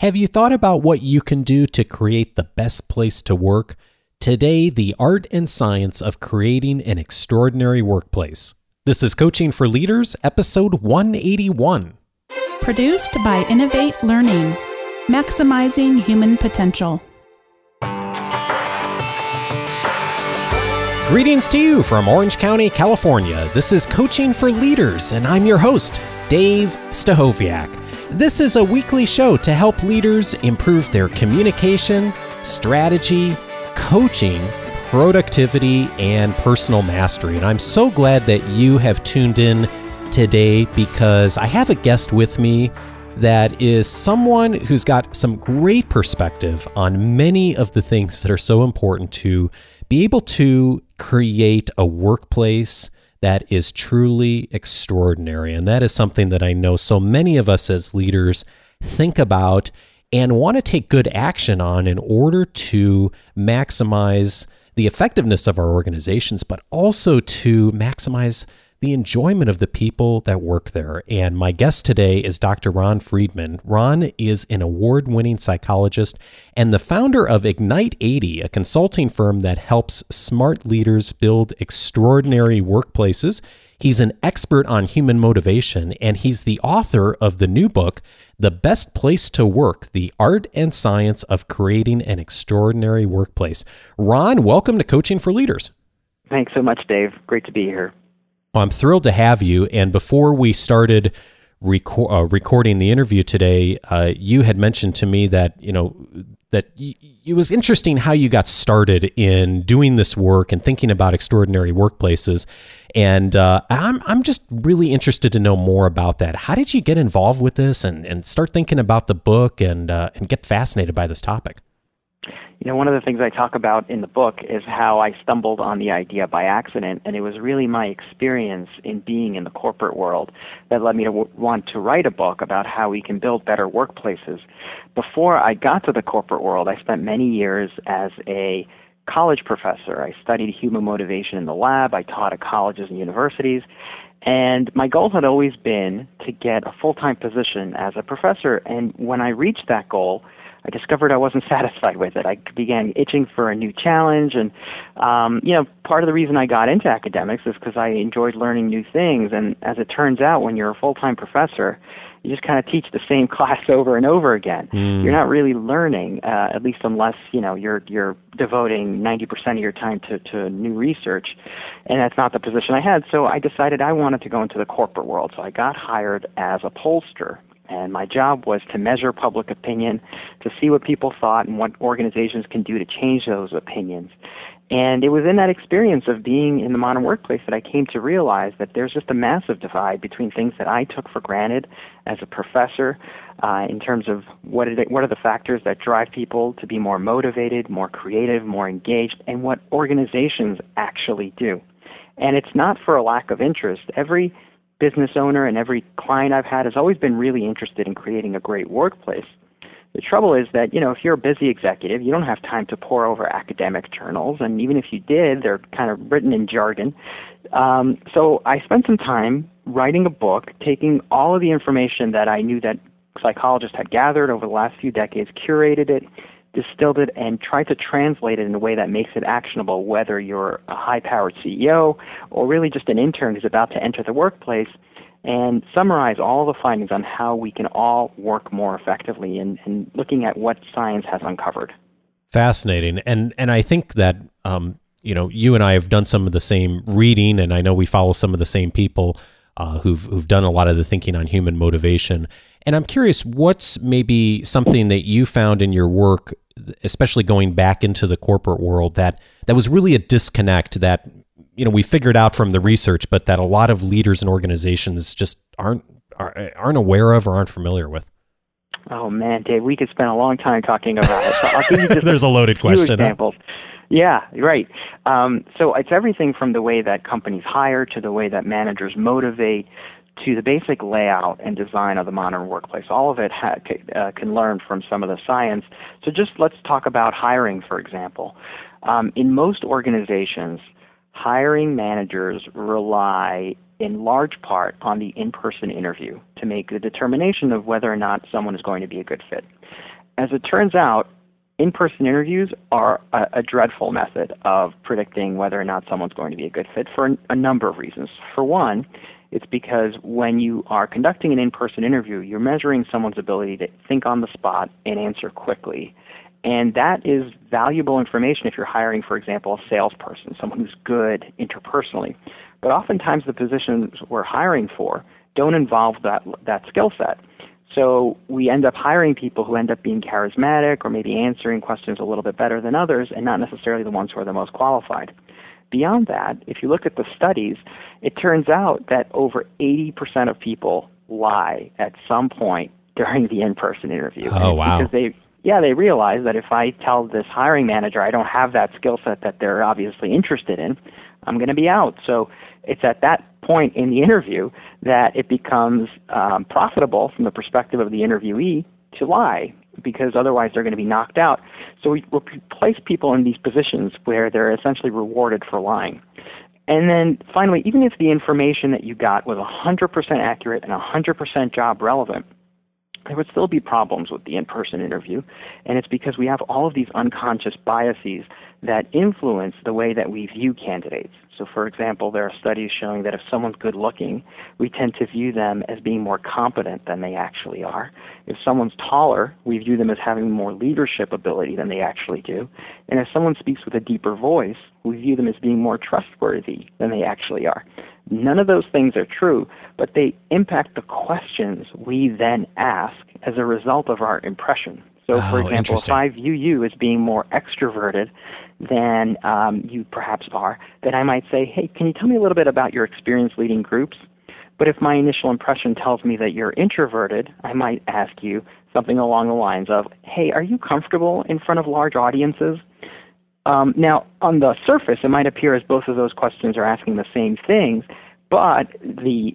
Have you thought about what you can do to create the best place to work? Today, the art and science of creating an extraordinary workplace. This is Coaching for Leaders, episode 181. Produced by Innovate Learning, maximizing human potential. Greetings to you from Orange County, California. This is Coaching for Leaders, and I'm your host, Dave Stachowiak. This is a weekly show to help leaders improve their communication, strategy, coaching, productivity, and personal mastery. And I'm so glad that you have tuned in today because I have a guest with me that is someone who's got some great perspective on many of the things that are so important to be able to create a workplace that is truly extraordinary. And that is something that I know so many of us as leaders think about and want to take good action on in order to maximize the effectiveness of our organizations, but also to maximize the enjoyment of the people that work there. And my guest today is Dr. Ron Friedman. Ron is an award winning psychologist and the founder of Ignite 80, a consulting firm that helps smart leaders build extraordinary workplaces. He's an expert on human motivation, and he's the author of the new book, The Best Place to Work The Art and Science of Creating an Extraordinary Workplace. Ron, welcome to Coaching for Leaders. Thanks so much, Dave. Great to be here. Well, I'm thrilled to have you. And before we started reco- uh, recording the interview today, uh, you had mentioned to me that you know that y- it was interesting how you got started in doing this work and thinking about extraordinary workplaces. And uh, I'm I'm just really interested to know more about that. How did you get involved with this and, and start thinking about the book and uh, and get fascinated by this topic? You know, one of the things I talk about in the book is how I stumbled on the idea by accident, and it was really my experience in being in the corporate world that led me to w- want to write a book about how we can build better workplaces. Before I got to the corporate world, I spent many years as a college professor. I studied human motivation in the lab, I taught at colleges and universities, and my goal had always been to get a full time position as a professor. And when I reached that goal, I discovered I wasn't satisfied with it. I began itching for a new challenge, and um, you know, part of the reason I got into academics is because I enjoyed learning new things. And as it turns out, when you're a full-time professor, you just kind of teach the same class over and over again. Mm. You're not really learning, uh, at least unless you know you're you're devoting 90% of your time to to new research, and that's not the position I had. So I decided I wanted to go into the corporate world. So I got hired as a pollster and my job was to measure public opinion, to see what people thought and what organizations can do to change those opinions. And it was in that experience of being in the modern workplace that I came to realize that there's just a massive divide between things that I took for granted as a professor uh, in terms of what, what are the factors that drive people to be more motivated, more creative, more engaged, and what organizations actually do. And it's not for a lack of interest. Every business owner and every client I've had has always been really interested in creating a great workplace. The trouble is that, you know, if you're a busy executive, you don't have time to pore over academic journals, and even if you did, they're kind of written in jargon. Um, so I spent some time writing a book, taking all of the information that I knew that psychologists had gathered over the last few decades, curated it, distilled it and tried to translate it in a way that makes it actionable, whether you're a high powered CEO or really just an intern who's about to enter the workplace, and summarize all the findings on how we can all work more effectively and, and looking at what science has uncovered. Fascinating. And, and I think that, um, you know, you and I have done some of the same reading, and I know we follow some of the same people uh, who've, who've done a lot of the thinking on human motivation. And I'm curious, what's maybe something that you found in your work, especially going back into the corporate world, that that was really a disconnect that you know we figured out from the research, but that a lot of leaders and organizations just aren't aren't aware of or aren't familiar with. Oh man, Dave, we could spend a long time talking about it. So I'll give you just There's a, a loaded question. Examples. Huh? Yeah, right. Um, so it's everything from the way that companies hire to the way that managers motivate to the basic layout and design of the modern workplace. All of it ha- uh, can learn from some of the science. So just let's talk about hiring, for example. Um, in most organizations, hiring managers rely in large part on the in person interview to make the determination of whether or not someone is going to be a good fit. As it turns out, in person interviews are a, a, dreadful method of predicting whether or not someone's going to be a good fit for a number of reasons. For one, it's because when you are conducting an in person interview, you're measuring someone's ability to think on the spot and answer quickly. And that is valuable information if you're hiring, for example, a salesperson, someone who's good interpersonally. But oftentimes the positions we're hiring for don't involve that, that skill set. So we end up hiring people who end up being charismatic or maybe answering questions a little bit better than others and not necessarily the ones who are the most qualified. Beyond that, if you look at the studies, it turns out that over 80% of people lie at some point during the in-person interview. Oh, wow. Because they yeah, they realize that if I tell this hiring manager I don't have that skill set that they're obviously interested in, I'm going to be out. So it's at that point in the interview that it becomes um, profitable from the perspective of the interviewee to lie because otherwise they're going to be knocked out. So we, place people in these positions where they're essentially rewarded for lying. And then finally, even if the information that you got was 100% accurate and 100% job relevant, there would still be problems with the in person interview. And it's because we have all of these unconscious biases that influence the way that we view candidates. So, for example, there are studies showing that if someone's good looking, we tend to view them as being more competent than they actually are. If someone's taller, we view them as having more leadership ability than they actually do. And if someone speaks with a deeper voice, we view them as being more trustworthy than they actually are. None of those things are true, but they impact the questions we then ask as a result of our impression. So, oh, for example, if I view you as being more extroverted than um, you perhaps are, then I might say, hey, can you tell me a little bit about your experience leading groups? But if my initial impression tells me that you're introverted, I might ask you something along the lines of, hey, are you comfortable in front of large audiences? Um, now, on the surface, it might appear as both of those questions are asking the same things, but the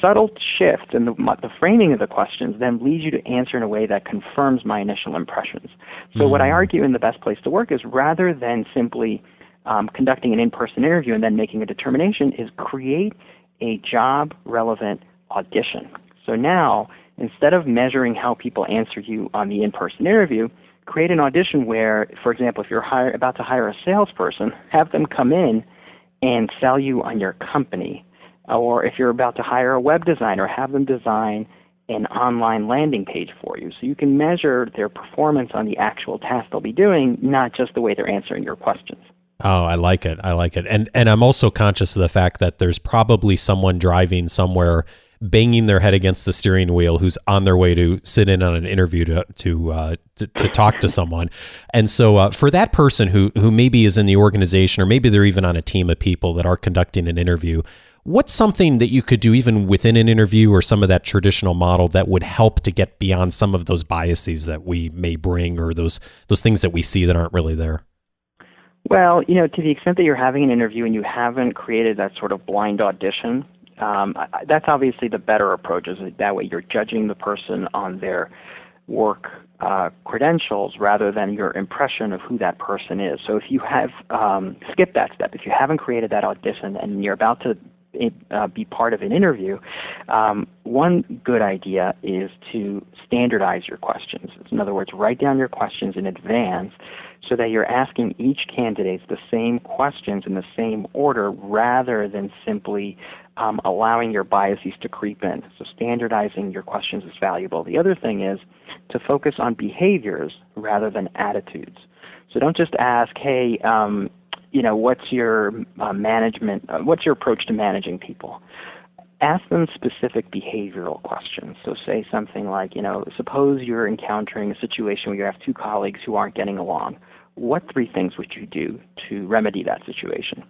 subtle shift in the, the framing of the questions then leads you to answer in a way that confirms my initial impressions. So, mm-hmm. what I mm-hmm. argue in the best place to work is rather than simply um, conducting an in person interview and then making a determination, is create a job relevant audition. So now, instead of measuring how people answer you on the in person interview, create an audition where, for example, if you're hire, about to hire a salesperson, have them come in and sell you on your company or if you're about to hire a web designer, have them design an online landing page for you so you can measure their performance on the actual task they'll be doing, not just the way they're answering your questions. Oh, I like it. I like it. And and I'm also conscious of the fact that there's probably someone driving somewhere banging their head against the steering wheel who's on their way to sit in on an interview to to uh, to, to, talk to someone. And so uh, for that person who who maybe is in the organization or maybe they're even on a team of people that are conducting an interview, What's something that you could do even within an interview or some of that traditional model that would help to get beyond some of those biases that we may bring or those those things that we see that aren't really there? Well, you know, to the extent that you're having an interview and you haven't created that sort of blind audition, um, that's obviously the better approach. Is that way you're judging the person on their work uh, credentials rather than your impression of who that person is. So if you have um, skipped that step, if you haven't created that audition and you're about to uh, be part of an interview, um, one good idea is to standardize your questions. In other words, write down your questions in advance so that you're asking each candidate the same questions in the same order rather than simply um, allowing your biases to creep in. So standardizing your questions is valuable. The other thing is to focus on behaviors rather than attitudes. So don't just ask, hey, um, you know, what's your uh, management, uh, what's your approach to managing people? Ask them specific behavioral questions. So say something like, you know, suppose you're encountering a situation where you have two colleagues who aren't getting along. What three things would you do to remedy that situation?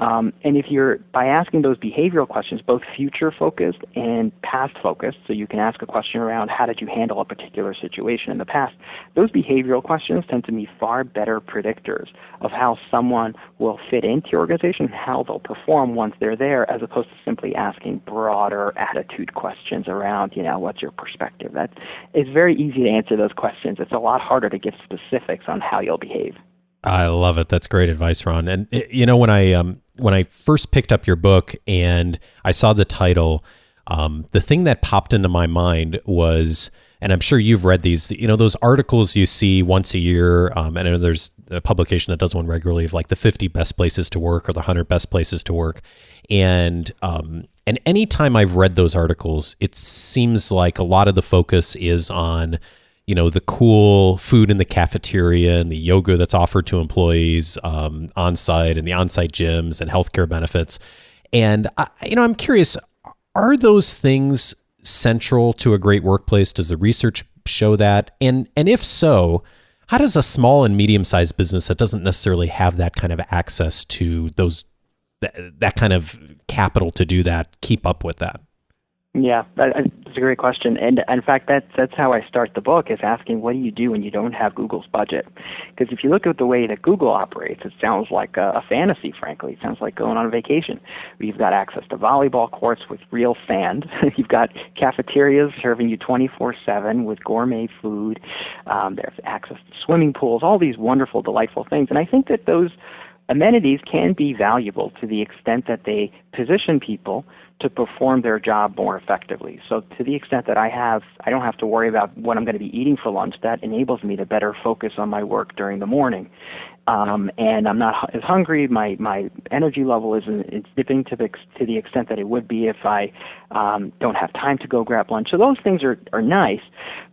Um, and if you're, by asking those behavioral questions, both future focused and past focused, so you can ask a question around how did you handle a particular situation in the past, those behavioral questions tend to be far better predictors of how someone will fit into your organization, and how they'll perform once they're there, as opposed to simply asking broader attitude questions around, you know, what's your perspective. That it's very easy to answer those questions. It's a lot harder to give specifics on how you'll behave. I love it. That's great advice, Ron. And eh, you know, when I um, when I first picked up your book and I saw the title, um, the thing that popped into my mind was, and I'm sure you've read these, you know, those articles you see once a year. Um, and there's a publication that does one regularly of like the 50 best places to work or the 100 best places to work. And um, and anytime I've read those articles, it seems like a lot of the focus is on you know the cool food in the cafeteria and the yoga that's offered to employees um, on site and the on site gyms and healthcare benefits. And I, you know, I'm curious: are those things central to a great workplace? Does the research show that? And and if so, how does a small and medium sized business that doesn't necessarily have that kind of access to those that, that kind of capital to do that keep up with that? Yeah, that's a great question, and in fact, that's that's how I start the book is asking, what do you do when you don't have Google's budget? Because if you look at the way that Google operates, it sounds like a, a fantasy. Frankly, it sounds like going on a vacation. You've got access to volleyball courts with real sand. You've got cafeterias serving you 24/7 with gourmet food. Um, there's access to swimming pools. All these wonderful, delightful things, and I think that those amenities can be valuable to the extent that they position people to perform their job more effectively. So to the extent that I have I don't have to worry about what I'm going to be eating for lunch, that enables me to better focus on my work during the morning. Um, and I'm not as hungry. My my energy level isn't it's dipping to the to the extent that it would be if I um, don't have time to go grab lunch. So those things are are nice,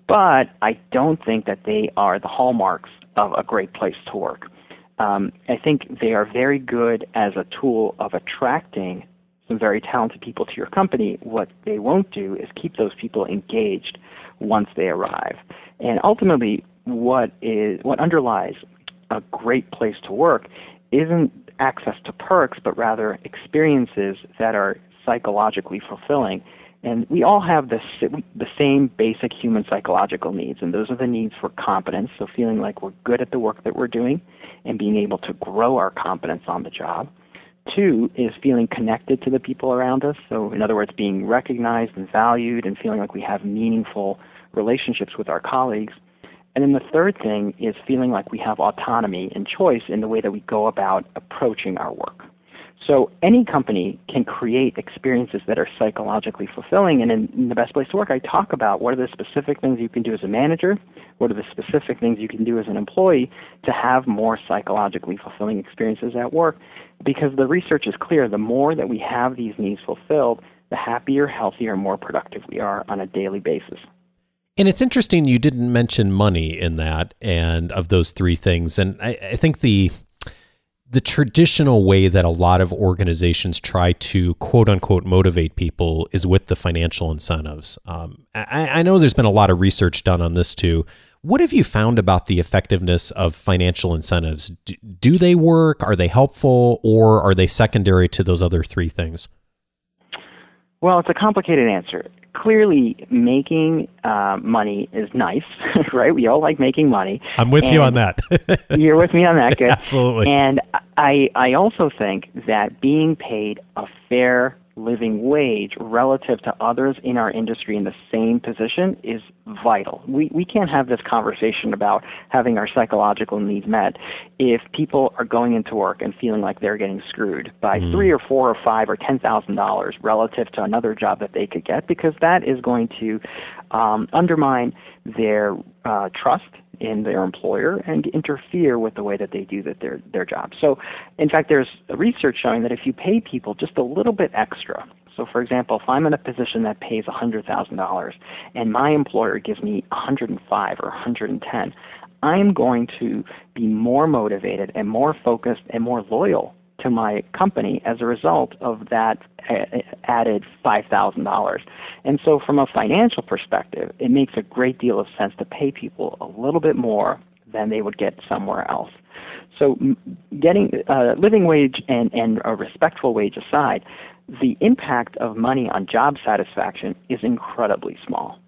but I don't think that they are the hallmarks of a great place to work. Um, I think they are very good as a tool of attracting some very talented people to your company, what they won't do is keep those people engaged once they arrive. And ultimately, what is what underlies a great place to work isn't access to perks, but rather experiences that are psychologically fulfilling. And we all have the same basic human psychological needs, and those are the needs for competence, so feeling like we're good at the work that we're doing and being able to grow our competence on the job. Two is feeling connected to the people around us. So, in other words, being recognized and valued and feeling like we have meaningful relationships with our colleagues. And then the third thing is feeling like we have autonomy and choice in the way that we go about approaching our work. So any company can create experiences that are psychologically fulfilling. And in, in, the best place to work, I talk about what are the specific things you can do as a manager, what are the specific things you can do as an employee to have more psychologically fulfilling experiences at work. Because the research is clear, the more that we have these needs fulfilled, the happier, healthier, more productive we are on a daily basis. And it's interesting you didn't mention money in that and of those three things. And I, I think the the traditional way that a lot of organizations try to quote unquote motivate people is with the financial incentives. Um, I, I, know there's been a lot of research done on this too. What have you found about the effectiveness of financial incentives? Do, do they work? Are they helpful? Or are they secondary to those other three things? Well, it's a complicated answer clearly making uh, money is nice, right? We all like making money. I'm with you on that. you're with me on that, good. Absolutely. And I I also think that being paid a fair living wage relative to others in our industry in the same position is vital. We, we can't have this conversation about having our psychological needs met if people are going into work and feeling like they're getting screwed by mm. three or four or five or ten thousand dollars relative to another job that they could get, because that is going to um, undermine their uh, trust in their employer and interfere with the way that they do that their their job. So, in fact, there's research showing that if you pay people just a little bit extra, so for example, if I'm in a position that pays $100,000 and my employer gives me 105 or 110, I'm going to be more motivated and more focused and more loyal to my company as a result of that added $5,000. And so, from a financial perspective, it makes a great deal of sense to pay people a little bit more than they would get somewhere else. So, getting uh, living wage and, and a respectful wage aside, the impact of money on job satisfaction is incredibly small.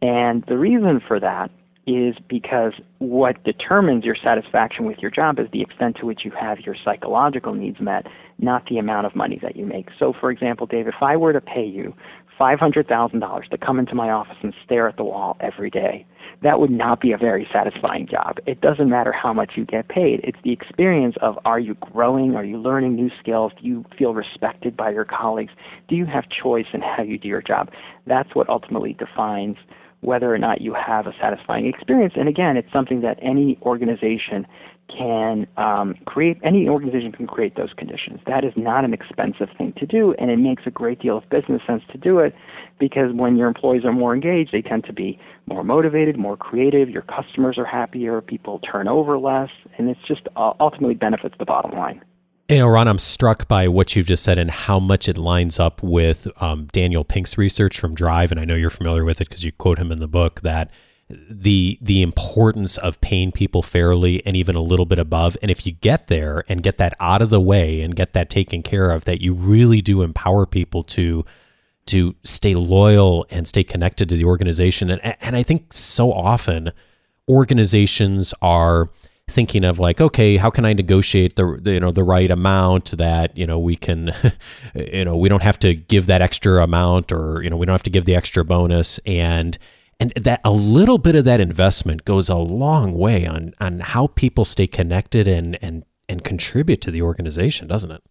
And the reason for that is because what determines your satisfaction with your job is the extent to which you have your psychological needs met, not the amount of money that you make. So, for example, Dave, if I were to pay you $500,000 to come into my office and stare at the wall every day, that would not be a very satisfying job. It doesn't matter how much you get paid. It's the experience of are you growing? Are you learning new skills? Do you feel respected by your colleagues? Do you have choice in how you do your job? That's what ultimately defines whether or not you have a satisfying experience. And again, it's something that any organization can um, create, any organization can create those conditions. That is not an expensive thing to do, and it makes a great deal of business sense to do it because when your employees are more engaged, they tend to be more motivated, more creative, your customers are happier, people turn over less, and it's just uh, ultimately benefits the bottom line. You know, Ron, I'm struck by what you've just said and how much it lines up with um, Daniel Pink's research from Drive, and I know you're familiar with it because you quote him in the book. That the the importance of paying people fairly and even a little bit above, and if you get there and get that out of the way and get that taken care of, that you really do empower people to to stay loyal and stay connected to the organization. And and I think so often organizations are thinking of like okay how can i negotiate the, the, you know the right amount that you know we can you know we don't have to give that extra amount or you know we don't have to give the extra bonus? And and that a little bit of that investment goes a long way on on how people stay connected and and and contribute to the organization doesn't it?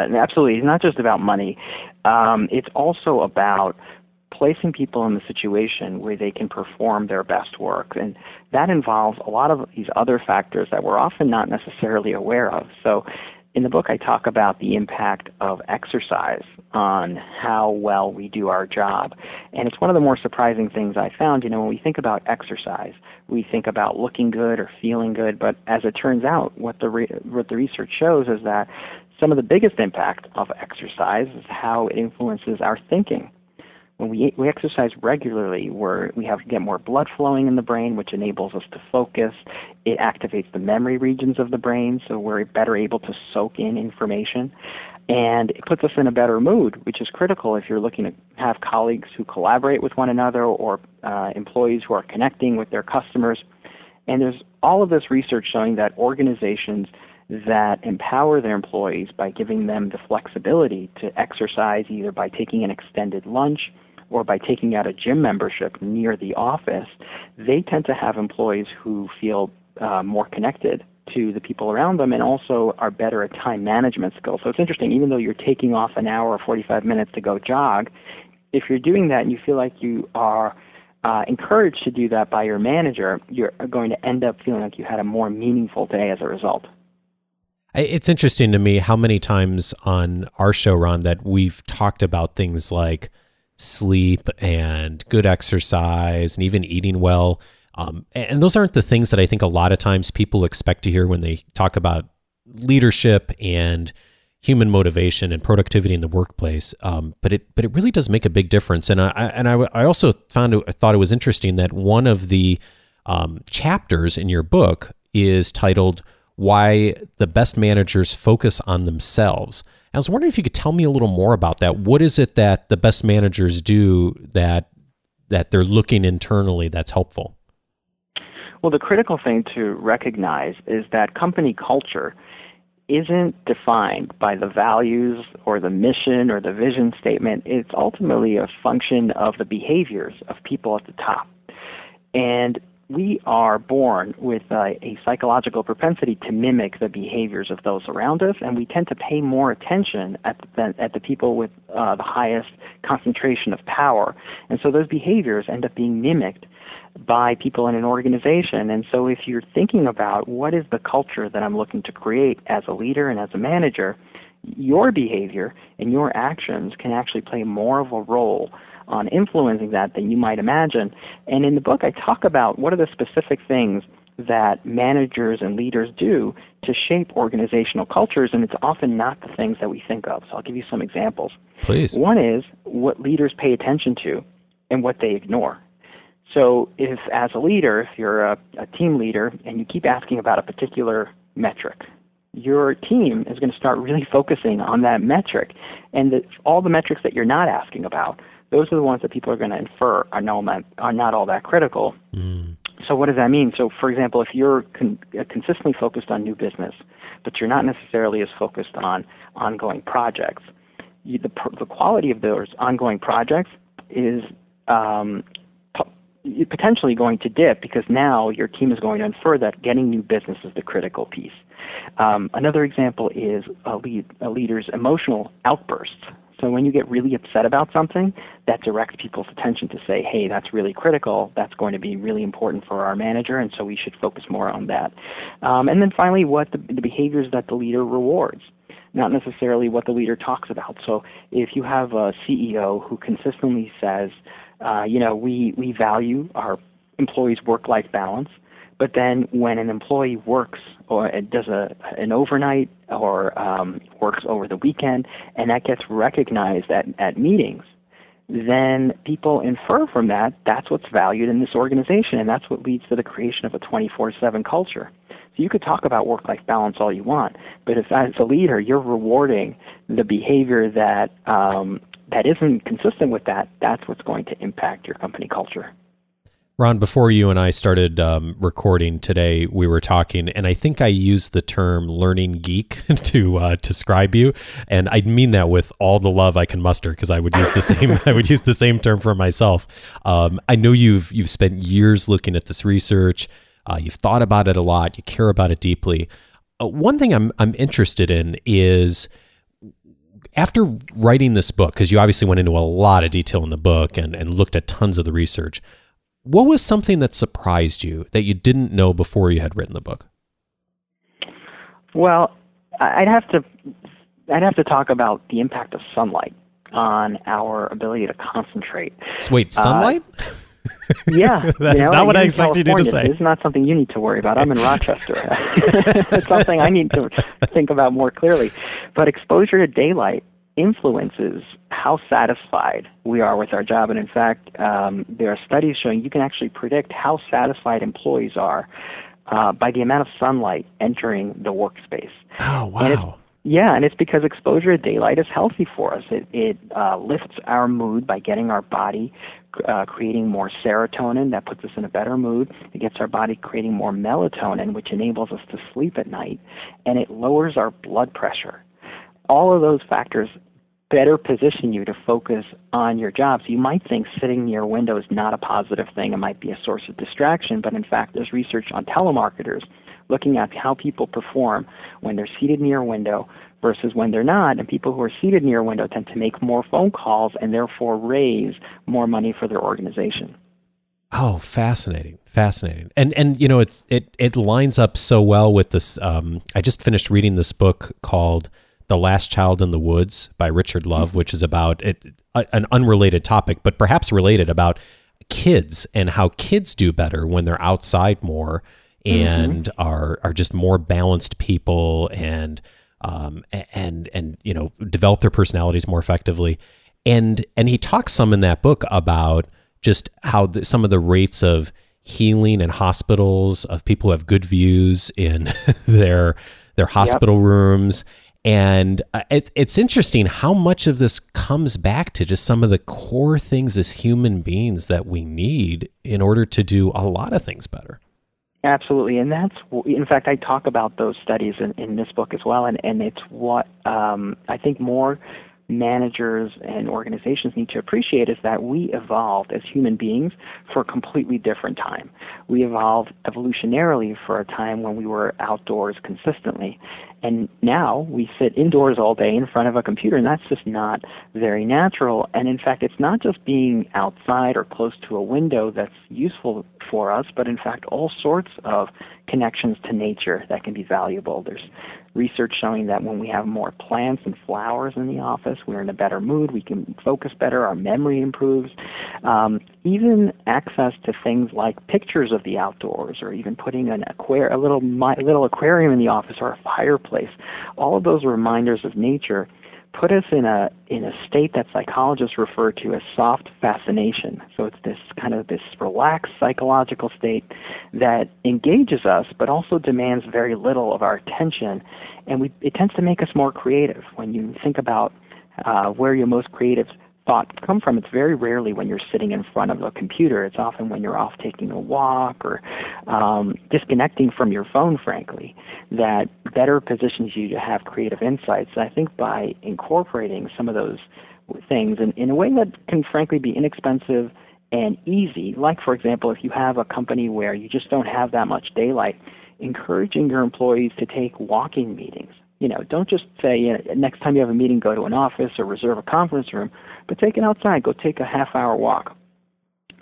Absolutely it's not just about money. Um, it's also about placing people in the situation where they can perform their best work. And that involves a lot of these other factors that we're often not necessarily aware of. So in the book, I talk about the impact of exercise on how well we do our job. And it's one of the more surprising things I found. You know, when we think about exercise, we think about looking good or feeling good. But as it turns out, what the, re- what the research shows is that some of the biggest impact of exercise is how it influences our thinking when we, we exercise regularly, we're, we have get more blood flowing in the brain, which enables us to focus. It activates the memory regions of the brain, so we're better able to soak in information. And it puts us in a better mood, which is critical if you're looking to have colleagues who collaborate with one another or uh, employees who are connecting with their customers. And there's all of this research showing that organizations that empower their employees by giving them the flexibility to exercise either by taking an extended lunch or by taking out a gym membership near the office, they tend to have employees who feel uh, more connected to the people around them and also are better at time management skills. So it's interesting, even though you're taking off an hour or 45 minutes to go jog, if you're doing that and you feel like you are uh, encouraged to do that by your manager, you're going to end up feeling like you had a more meaningful day as a result. It's interesting to me how many times on our show, Ron, that we've talked about things like sleep and good exercise and even eating well. Um, and those aren't the things that I think a lot of times people expect to hear when they talk about leadership and human motivation and productivity in the workplace. Um, but it but it really does make a big difference. And I and I, I also found I thought it was interesting that one of the um, chapters in your book is titled "Why the Best Managers Focus on Themselves." I was wondering if you could tell me a little more about that. What is it that the best managers do that that they're looking internally that's helpful? Well, the critical thing to recognize is that company culture isn't defined by the values or the mission or the vision statement. It's ultimately a function of the behaviors of people at the top. And we are born with a, a, psychological propensity to mimic the behaviors of those around us, and we tend to pay more attention at the, at the people with uh, the highest concentration of power. And so those behaviors end up being mimicked by people in an organization. And so if you're thinking about what is the culture that I'm looking to create as a leader and as a manager, your behavior and your actions can actually play more of a role on influencing that than you might imagine. And in the book, I talk about what are the specific things that managers and leaders do to shape organizational cultures, and it's often not the things that we think of. So I'll give you some examples. Please. One is what leaders pay attention to and what they ignore. So if as a leader, if you're a, a team leader and you keep asking about a particular metric, your team is going to start really focusing on that metric. And the, all the metrics that you're not asking about those are the ones that people are going to infer are, no, are not all that critical. Mm. so what does that mean? So, for example, if you're con- uh, consistently focused on new business, but you're not necessarily as focused on ongoing projects, you, the, the quality of those ongoing projects is um, potentially going to dip because now your team is going to infer that getting new business is the critical piece. Um, another example is a, lead, a leader's emotional outbursts. So when you get really upset about something, that directs people's attention to say, hey, that's really critical. That's going to be really important for our manager, and so we should focus more on that. Um, and then finally, what the, the behaviors that the leader rewards not necessarily what the leader talks about. So if you have a CEO who consistently says, uh, you know, we, we value our employees' work-life balance, but then when an employee works or does a an overnight or um, works over the weekend, and that gets recognized at, at meetings, then people infer from that that's what's valued in this organization, and that's what leads to the creation of a 24/7 culture. So you could talk about work-life balance all you want, but if as a leader you're rewarding the behavior that um, that isn't consistent with that, that's what's going to impact your company culture. Ron, before you and I started um, recording today, we were talking, and I think I used the term "learning geek" to uh, describe you, and I mean that with all the love I can muster because I would use the same I would use the same term for myself. Um, I know you've you've spent years looking at this research. Uh, you've thought about it a lot. You care about it deeply. Uh, one thing I'm I'm interested in is after writing this book, because you obviously went into a lot of detail in the book and, and looked at tons of the research, what was something that surprised you that you didn't know before you had written the book? Well, I'd have to I'd have to talk about the impact of sunlight on our ability to concentrate. So wait, sunlight? Uh, yeah, that's you know, not what I expected you to say. It's not something you need to worry about. I'm in Rochester. it's something I need to think about more clearly. But exposure to daylight influences how satisfied we are with our job. And in fact, um, there are studies showing you can actually predict how satisfied employees are uh, by the amount of sunlight entering the workspace. Oh, wow. Yeah, and it's because exposure to daylight is healthy for us. It, it uh, lifts our mood by getting our body uh, creating more serotonin that puts us in a better mood. It gets our body creating more melatonin, which enables us to sleep at night, and it lowers our blood pressure. All of those factors better position you to focus on your job. So you might think sitting near a window is not a positive thing. It might be a source of distraction, but in fact, there's research on telemarketers looking at how people perform when they're seated near a window versus when they're not. And people who are seated near a window tend to make more phone calls and therefore raise more money for their organization. Oh, fascinating, fascinating, and and you know it's it it lines up so well with this. Um, I just finished reading this book called the Last Child in the Woods by Richard Louv, mm-hmm. which is about it, an unrelated topic, but perhaps related about kids and how kids do better when they're outside more and mm-hmm. are are just more balanced people and um and and you know develop their personalities more effectively. And and he talks some in that book about just how the, some of the rates of healing in hospitals of people who have good views in their their hospital yep. rooms and uh, it, it's interesting how much of this comes back to just some of the core things as human beings that we need in order to do a lot of things better. Absolutely, and that's in fact I talk about those studies in, in this book as well, and and it's what um, I think more managers and organizations need to appreciate is that we evolved as human beings for a completely different time. We evolved evolutionarily for a time when we were outdoors consistently. And now we sit indoors all day in front of a computer, and that's just not very natural. And in fact, it's not just being outside or close to a window that's useful for us, but in fact, all sorts of connections to nature that can be valuable. There's research showing that when we have more plants and flowers in the office, we're in a better mood, we can focus better, our memory improves. Um, even access to things like pictures of the outdoors, or even putting an aquar- a little a little aquarium in the office or a fireplace, all of those reminders of nature put us in a in a state that psychologists refer to as soft fascination. So it's this kind of this relaxed psychological state that engages us but also demands very little of our attention and we it tends to make us more creative. When you think about uh, where your most creative thoughts come from. It's very rarely when you're sitting in front of a computer. It's often when you're off taking a walk or um, disconnecting from your phone, frankly, that better positions you to have creative insights. I think by incorporating some of those things in, in a way that can frankly be inexpensive and easy, like for example, if you have a company where you just don't have that much daylight, encouraging your employees to take walking meetings. You know, don't just say you know, next time you have a meeting, go to an office or reserve a conference room, but take it outside. Go take a half hour walk.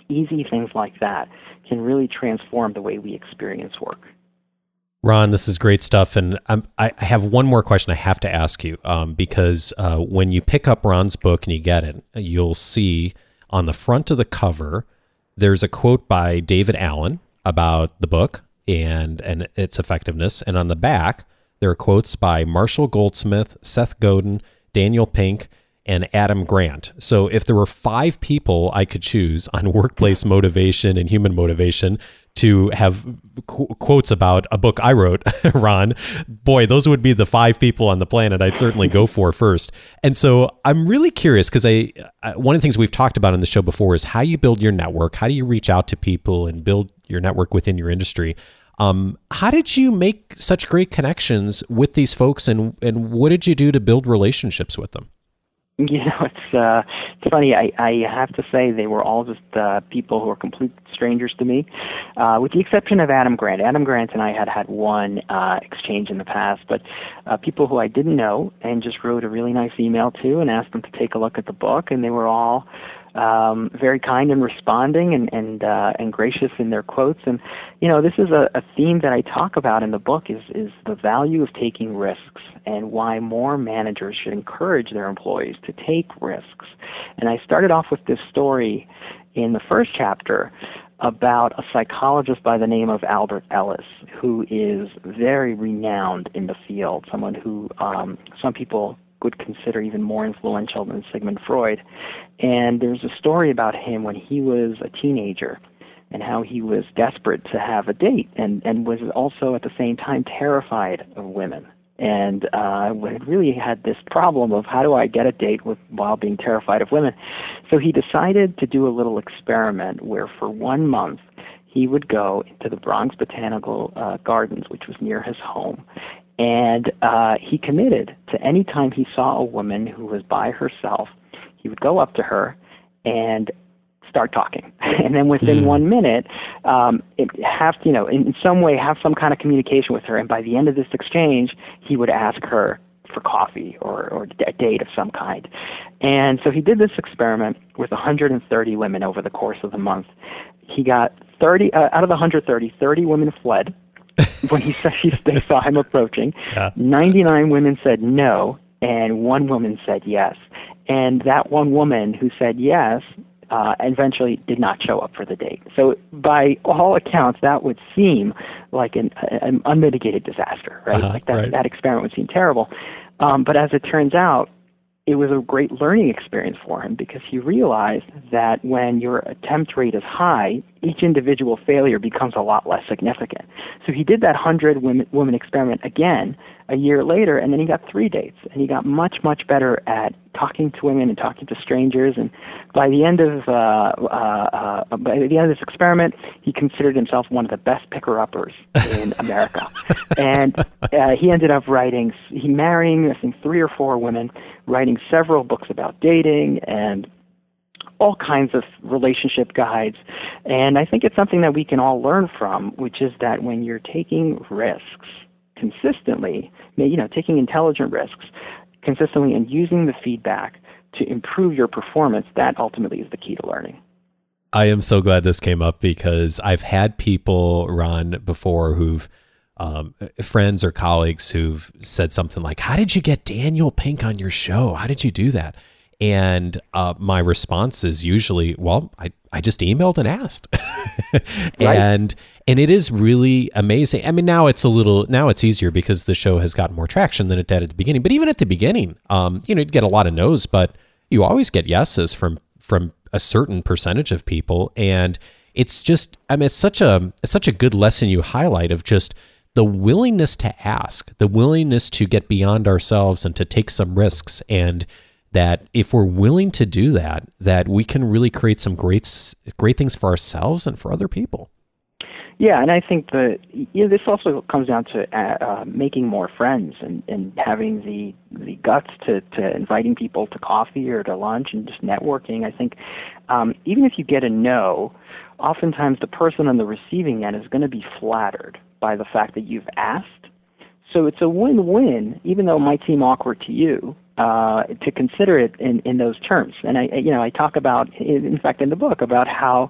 Easy things like that can really transform the way we experience work. Ron, this is great stuff, and I'm, i have one more question I have to ask you um, because uh, when you pick up Ron's book and you get it, you'll see on the front of the cover there's a quote by David Allen about the book and and its effectiveness, and on the back there are quotes by Marshall Goldsmith, Seth Godin, Daniel Pink, and Adam Grant. So if there were five people I could choose on workplace motivation and human motivation to have qu- quotes about a book I wrote, Ron, boy, those would be the five people on the planet I'd certainly go for first. And so I'm really curious because I, I, one of the things we've talked about in the show before is how you build your network, how do you reach out to people and build your network within your industry. Um, how did you make such great connections with these folks, and and what did you do to build relationships with them? You know, it's uh, it's funny. I, I have to say they were all just uh, people who are complete strangers to me, uh, with the exception of Adam Grant. Adam Grant and I had had one uh, exchange in the past, but uh, people who I didn't know and just wrote a really nice email to and asked them to take a look at the book, and they were all um, very kind in responding and and uh, and gracious in their quotes. And you know, this is a, a theme that I talk about in the book is is the value of taking risks and why more managers should encourage their employees to take risks. And I started off with this story in the first chapter about a psychologist by the name of Albert Ellis, who is very renowned in the field, someone who um, some people would consider even more influential than Sigmund Freud. And there's a story about him when he was a teenager and how he was desperate to have a date and, and was also at the same time terrified of women. And uh, really had this problem of how do I get a date with while being terrified of women. So he decided to do a little experiment where for one month he would go into the Bronx Botanical uh, Gardens, which was near his home, and uh, he committed to any time he saw a woman who was by herself, he would go up to her and start talking. And then within mm. one minute, um, it have you know, in, some way, have some kind of communication with her. And by the end of this exchange, he would ask her for coffee or, or a date of some kind. And so he did this experiment with 130 women over the course of the month. He got 30 uh, out of the 130, 30 women fled when he said he, they saw him approaching. Yeah. 99 women said no, and one woman said yes. And that one woman who said yes uh, eventually did not show up for the date. So, by all accounts, that would seem like an, an unmitigated disaster, right? Uh-huh, like that, right. that experiment would seem terrible. Um, but as it turns out, it was a great learning experience for him because he realized that when your attempt rate is high, each individual failure becomes a lot less significant. So he did that 100 women, women experiment again a year later, and then he got three dates. And he got much, much better at talking to women and talking to strangers. And by the end of uh, uh, uh, by the end of this experiment, he considered himself one of the best picker-uppers in America. and uh, he ended up writing, he marrying I think three or four women, writing several books about dating and all kinds of relationship guides. And I think it's something that we can all learn from, which is that when you're taking risks consistently, you know, taking intelligent risks consistently and using the feedback to improve your performance, that ultimately is the key to learning. I am so glad this came up because I've had people run before who've um, friends or colleagues who've said something like, How did you get Daniel Pink on your show? How did you do that? And uh, my response is usually, well, I, I just emailed and asked. and and it is really amazing. I mean, now it's a little now it's easier because the show has gotten more traction than it did at the beginning. But even at the beginning, um, you know, you get a lot of no's, but you always get yeses from from a certain percentage of people. And it's just I mean, it's such a it's such a good lesson you highlight of just the willingness to ask, the willingness to get beyond ourselves and to take some risks and that if we're willing to do that, that we can really create some great great things for ourselves and for other people. Yeah, and I think that you know, this also comes down to uh, uh, making more friends and, and having the the guts to, to inviting people to coffee or to lunch and just networking. I think um, even if you get a no, oftentimes the person on the receiving end is going to be flattered by the fact that you've asked. So it's a win-win, even though it might seem awkward to you, uh, to consider it in, in those terms. And I, you know, I talk about, in fact, in the book, about how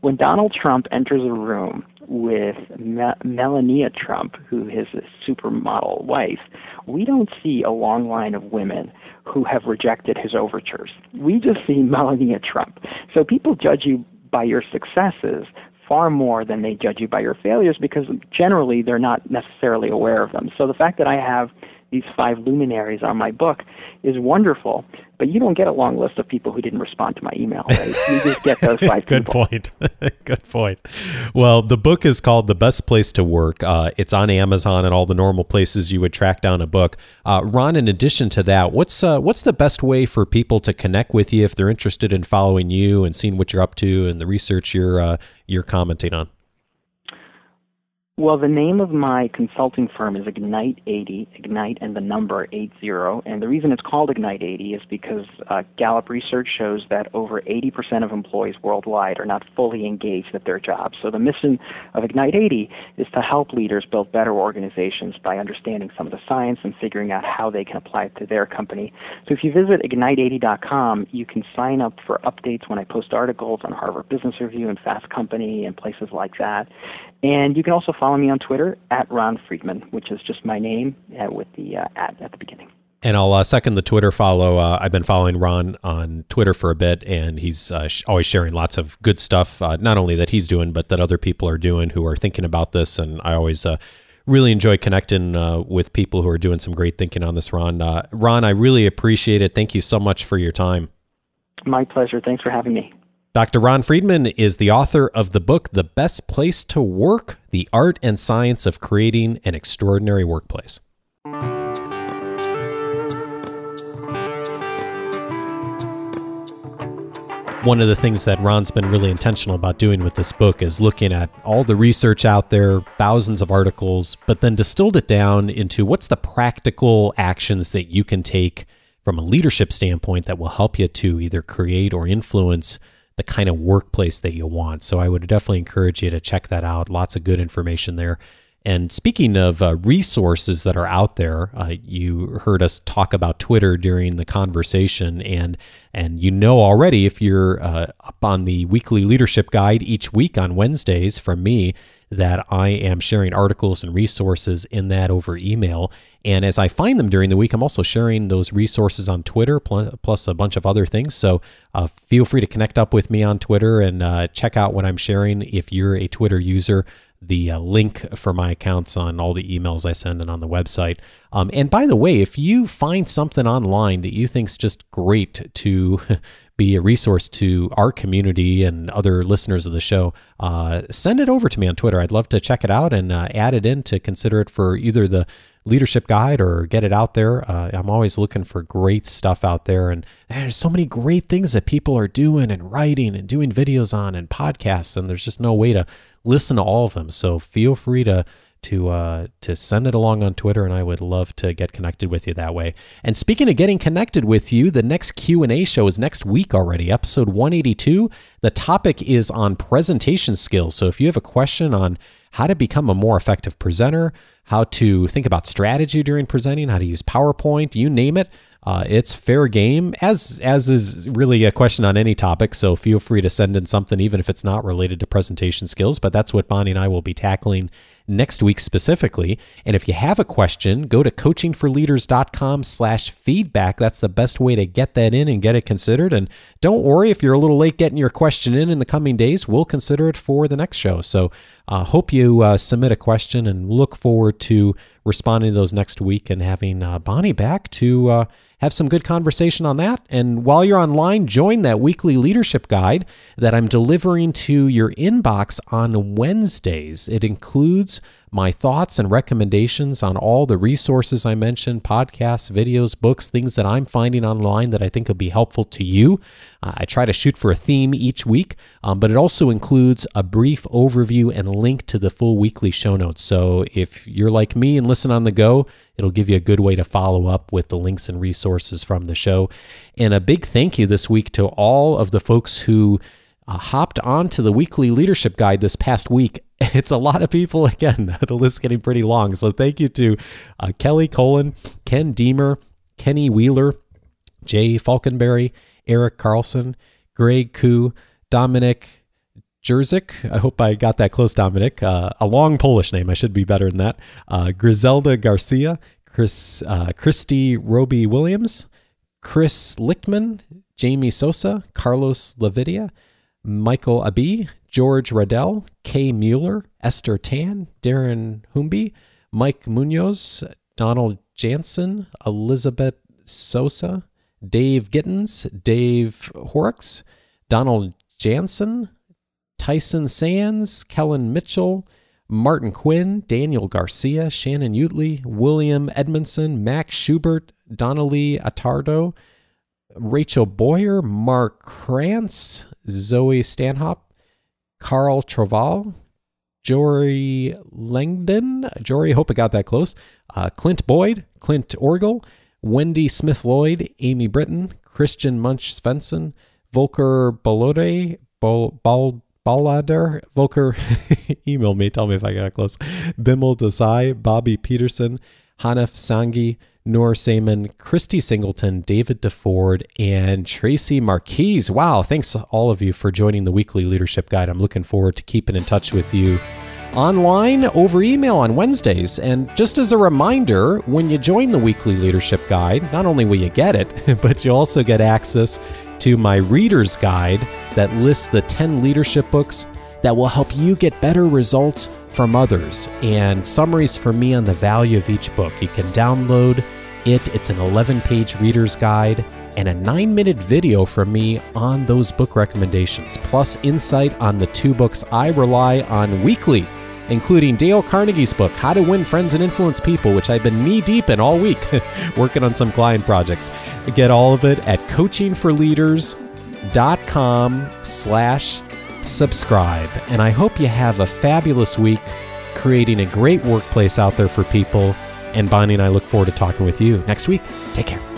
when Donald Trump enters a room with Me- Melania Trump, who is a supermodel wife, we don't see a long line of women who have rejected his overtures. We just see Melania Trump. So people judge you by your successes far more than they judge you by your failures because generally they're not necessarily aware of them. So the fact that I have these five luminaries on my book is wonderful, but you don't get a long list of people who didn't respond to my email. Right? you just get those five Good people. point. Good point. Well, the book is called The Best Place to Work. Uh, it's on Amazon and all the normal places you would track down a book. Uh, Ron, in addition to that, what's uh, what's the best way for people to connect with you if they're interested in following you and seeing what you're up to and the research you're uh, you're commenting on? Well, the name of my consulting firm is Ignite 80, Ignite and the number 80. And the reason it's called Ignite 80 is because uh, Gallup research shows that over 80% of employees worldwide are not fully engaged at their jobs. So the mission of Ignite 80 is to help leaders build better organizations by understanding some of the science and figuring out how they can apply it to their company. So if you visit ignite80.com, you can sign up for updates when I post articles on Harvard Business Review and Fast Company and places like that. And you can also follow me on Twitter at Ron Friedman, which is just my name uh, with the uh, at at the beginning. And I'll uh, second the Twitter follow. Uh, I've been following Ron on Twitter for a bit, and he's uh, sh- always sharing lots of good stuff, uh, not only that he's doing, but that other people are doing who are thinking about this. And I always really enjoy connecting with people who are doing some great thinking on this, Ron. Ron, I really appreciate it. Thank you so much for your time. My pleasure. Thanks for having me. Dr. Ron Friedman is the author of the book, The Best Place to Work The Art and Science of Creating an Extraordinary Workplace. One of the things that Ron's been really intentional about doing with this book is looking at all the research out there, thousands of articles, but then distilled it down into what's the practical actions that you can take from a leadership standpoint that will help you to either create or influence the kind of workplace that you want. So I would definitely encourage you to check that out. Lots of good information there. And speaking of uh, resources that are out there, uh, you heard us talk about Twitter during the conversation, and and you know already if you're uh, up on the weekly leadership guide each week on Wednesdays from me that I am sharing articles and resources in that over email. And as I find them during the week, I'm also sharing those resources on Twitter, plus a bunch of other things. So uh, feel free to connect up with me on Twitter and uh, check out what I'm sharing if you're a Twitter user the uh, link for my accounts on all the emails I send and on the website. Um, and by the way, if you find something online that you think is just great to be a resource to our community and other listeners of the show, uh, send it over to me on Twitter. I'd love to check it out and uh, add it in to consider it for either the leadership guide or get it out there. Uh, I'm always looking for great stuff out there. And there's so many great things that people are doing and writing and doing videos on and podcasts. And there's just no way to listen to all of them. So feel free to to uh, to send it along on Twitter, and I would love to get connected with you that way. And speaking of getting connected with you, the next Q and A show is next week already, episode 182. The topic is on presentation skills. So if you have a question on how to become a more effective presenter, how to think about strategy during presenting, how to use PowerPoint, you name it. Uh, it's fair game, as as is really a question on any topic. So feel free to send in something, even if it's not related to presentation skills. But that's what Bonnie and I will be tackling next week specifically. And if you have a question, go to coachingforleaders.com slash feedback. That's the best way to get that in and get it considered. And don't worry if you're a little late getting your question in in the coming days, we'll consider it for the next show. So uh, hope you uh, submit a question and look forward to responding to those next week and having uh, Bonnie back to uh, have some good conversation on that. And while you're online, join that weekly leadership guide that I'm delivering to your inbox on Wednesdays. It includes my thoughts and recommendations on all the resources I mentioned podcasts, videos, books, things that I'm finding online that I think will be helpful to you. Uh, I try to shoot for a theme each week, um, but it also includes a brief overview and link to the full weekly show notes. So if you're like me and listen on the go, it'll give you a good way to follow up with the links and resources from the show. And a big thank you this week to all of the folks who uh, hopped onto the weekly leadership guide this past week. It's a lot of people again. the list's getting pretty long. So thank you to uh, Kelly Colin, Ken Deemer, Kenny Wheeler, Jay Falconberry, Eric Carlson, Greg Koo, Dominic Jerzik. I hope I got that close, Dominic. Uh, a long Polish name. I should be better than that. Uh, Griselda Garcia, Chris, uh, Christy Roby Williams, Chris Lichtman, Jamie Sosa, Carlos Lavidia, Michael Abi, George Radell, Kay Mueller, Esther Tan, Darren Humby, Mike Munoz, Donald Jansen, Elizabeth Sosa, Dave Gittens, Dave Horrocks, Donald Jansen, Tyson Sands, Kellen Mitchell, Martin Quinn, Daniel Garcia, Shannon Utley, William Edmondson, Max Schubert, Donnelly Attardo, Rachel Boyer, Mark Krantz, Zoe Stanhop, Carl Troval, Jory Langdon, Jory, hope I got that close, uh, Clint Boyd, Clint Orgel, Wendy Smith Lloyd, Amy Britton, Christian Munch Svensson, Volker Balode, Bal, Ballader, Volker, email me, tell me if I got close, Bimmel Desai, Bobby Peterson, Hanif Sangi, Noor Saman, Christy Singleton, David DeFord, and Tracy Marquise. Wow, thanks all of you for joining the weekly leadership guide. I'm looking forward to keeping in touch with you online over email on Wednesdays. And just as a reminder, when you join the weekly leadership guide, not only will you get it, but you also get access to my reader's guide that lists the 10 leadership books that will help you get better results from others and summaries for me on the value of each book. You can download it, it's an 11 page reader's guide and a nine minute video from me on those book recommendations, plus insight on the two books I rely on weekly, including Dale Carnegie's book, How to Win Friends and Influence People, which I've been knee deep in all week working on some client projects. Get all of it at coachingforleaders.com slash subscribe. And I hope you have a fabulous week creating a great workplace out there for people. And Bonnie and I look forward to talking with you next week. Take care.